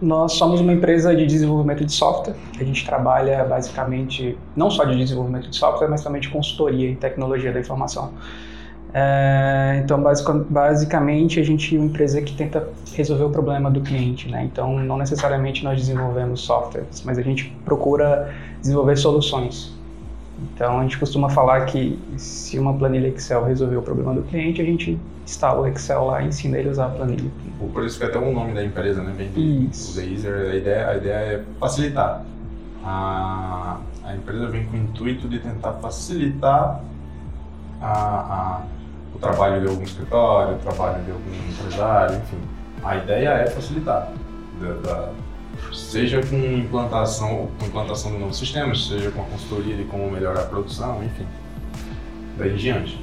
nós somos uma empresa de desenvolvimento de software. A gente trabalha basicamente não só de desenvolvimento de software, mas também de consultoria em tecnologia da informação. É, então, basicamente, a gente é uma empresa que tenta resolver o problema do cliente, né? Então, não necessariamente nós desenvolvemos softwares, mas a gente procura desenvolver soluções. Então, a gente costuma falar que se uma planilha Excel resolver o problema do cliente, a gente instala o Excel lá e ensina ele a usar a planilha. Por isso que até o nome da empresa, né? Vem isso. a ideia, a ideia é facilitar. A, a empresa vem com o intuito de tentar facilitar a, a o trabalho de algum escritório, o trabalho de algum empresário, enfim. A ideia é facilitar. Da, da, seja com implantação, com implantação de novos sistemas, seja com a consultoria de como melhorar a produção, enfim. Daí em diante.